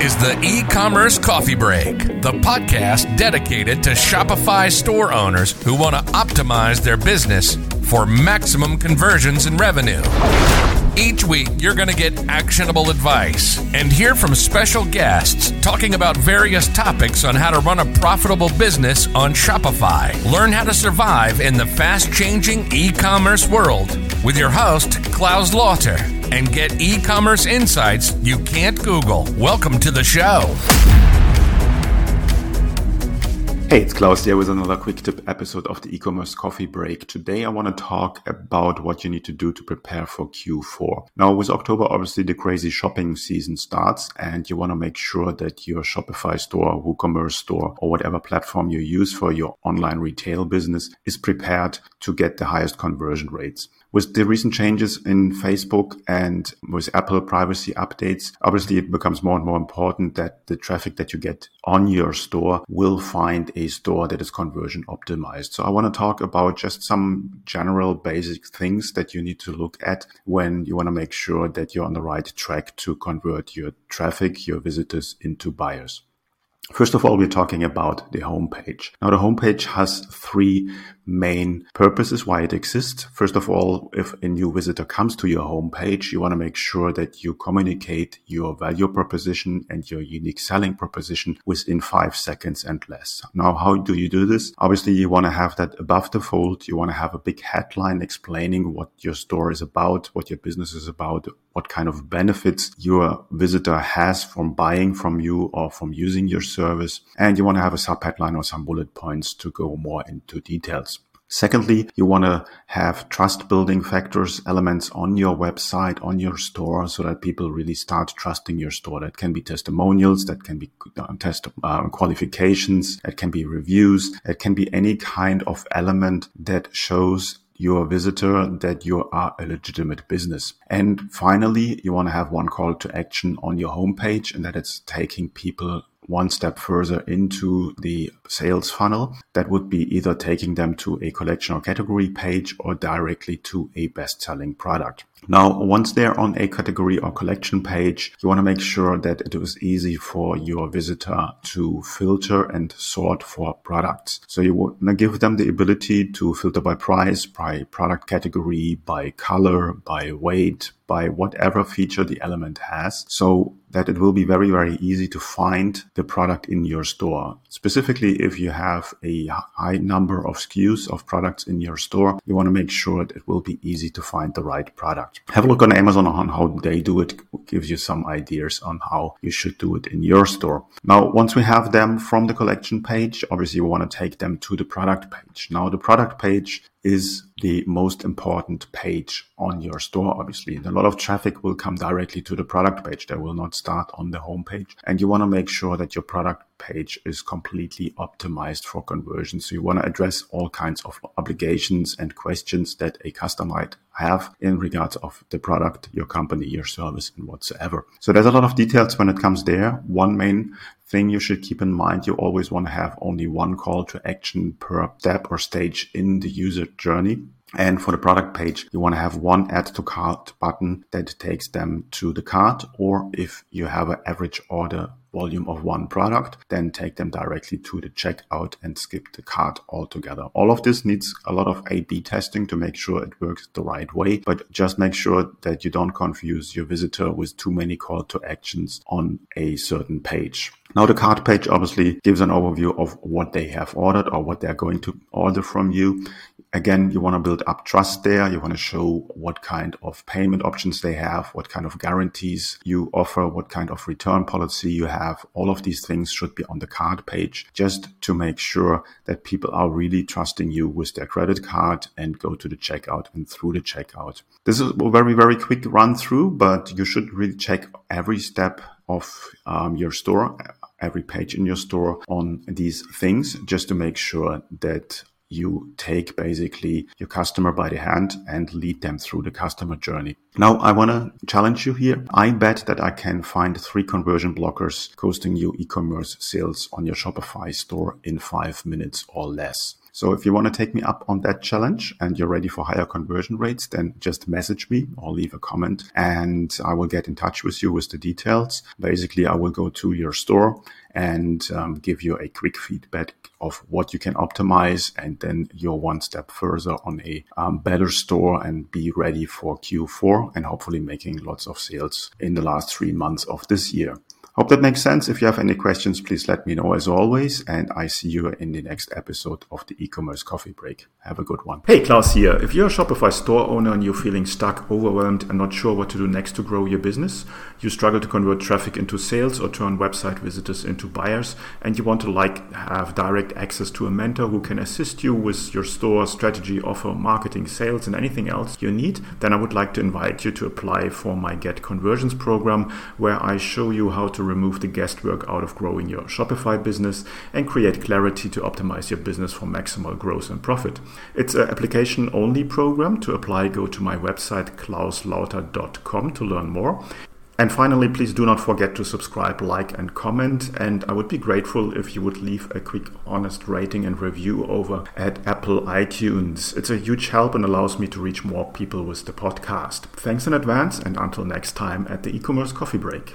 is the e commerce coffee break, the podcast dedicated to Shopify store owners who want to optimize their business for maximum conversions and revenue. Each week, you're going to get actionable advice and hear from special guests talking about various topics on how to run a profitable business on Shopify. Learn how to survive in the fast changing e commerce world with your host, Claus Lauter, and get e commerce insights you can't Google. Welcome to the show. Hey, it's Claus here with another quick tip episode of the e-commerce coffee break. Today I want to talk about what you need to do to prepare for Q4. Now with October, obviously the crazy shopping season starts and you want to make sure that your Shopify store, WooCommerce store or whatever platform you use for your online retail business is prepared to get the highest conversion rates with the recent changes in Facebook and with Apple privacy updates, obviously it becomes more and more important that the traffic that you get on your store will find a store that is conversion optimized. So I want to talk about just some general basic things that you need to look at when you want to make sure that you're on the right track to convert your traffic, your visitors into buyers. First of all, we're talking about the homepage. Now, the homepage has three main purposes why it exists. First of all, if a new visitor comes to your homepage, you want to make sure that you communicate your value proposition and your unique selling proposition within five seconds and less. Now, how do you do this? Obviously, you want to have that above the fold. You want to have a big headline explaining what your store is about, what your business is about, what kind of benefits your visitor has from buying from you or from using your service. And you want to have a sub headline or some bullet points to go more into details. Secondly, you want to have trust building factors, elements on your website, on your store, so that people really start trusting your store. That can be testimonials, that can be uh, test uh, qualifications, that can be reviews, that can be any kind of element that shows your visitor that you are a legitimate business. And finally, you want to have one call to action on your homepage and that it's taking people one step further into the sales funnel, that would be either taking them to a collection or category page or directly to a best selling product. Now, once they're on a category or collection page, you want to make sure that it is easy for your visitor to filter and sort for products. So you want to give them the ability to filter by price, by product category, by color, by weight, by whatever feature the element has so that it will be very, very easy to find the product in your store. Specifically, if you have a high number of SKUs of products in your store, you want to make sure that it will be easy to find the right product. Have a look on Amazon on how they do it. it gives you some ideas on how you should do it in your store. Now, once we have them from the collection page, obviously we want to take them to the product page. Now, the product page is the most important page on your store, obviously. And a lot of traffic will come directly to the product page. They will not start on the home page. And you want to make sure that your product page is completely optimized for conversion. So you want to address all kinds of obligations and questions that a customer might have in regards of the product, your company, your service, and whatsoever. So there's a lot of details when it comes there. One main thing you should keep in mind, you always want to have only one call to action per step or stage in the user journey. And for the product page, you want to have one add to cart button that takes them to the cart. Or if you have an average order volume of one product, then take them directly to the checkout and skip the cart altogether. All of this needs a lot of A-B testing to make sure it works the right way, but just make sure that you don't confuse your visitor with too many call to actions on a certain page. Now the cart page obviously gives an overview of what they have ordered or what they're going to order from you again, you want to build up trust there. You want to show what kind of payment options they have, what kind of guarantees you offer, what kind of return policy you have. All of these things should be on the cart page just to make sure that people are really trusting you with their credit card and go to the checkout and through the checkout. This is a very, very quick run through, but you should really check every step of um, your store every page in your store on these things just to make sure that you take basically your customer by the hand and lead them through the customer journey. Now, I want to challenge you here. I bet that I can find three conversion blockers costing you e-commerce sales on your Shopify store in five minutes or less. So if you want to take me up on that challenge and you're ready for higher conversion rates, then just message me or leave a comment and I will get in touch with you with the details. Basically, I will go to your store and um, give you a quick feedback of what you can optimize and then you're one step further on a um, better store and be ready for Q4 and hopefully making lots of sales in the last three months of this year. Hope that makes sense. If you have any questions, please let me know as always. And I see you in the next episode of the e-commerce coffee break. Have a good one. Hey, Claus here. If you're a Shopify store owner and you're feeling stuck, overwhelmed, and not sure what to do next to grow your business, you struggle to convert traffic into sales or turn website visitors into buyers, and you want to like have direct access to a mentor who can assist you with your store strategy, offer, marketing, sales, and anything else you need, then I would like to invite you to apply for my Get Conversions program, where I show you how to remove the guesswork out of growing your Shopify business and create clarity to optimize your business for maximal growth and profit. It's an application only program. To apply, go to my website clauslauter.com to learn more. And finally, please do not forget to subscribe, like, and comment. And I would be grateful if you would leave a quick, honest rating and review over at Apple iTunes. It's a huge help and allows me to reach more people with the podcast. Thanks in advance, and until next time at the e commerce coffee break.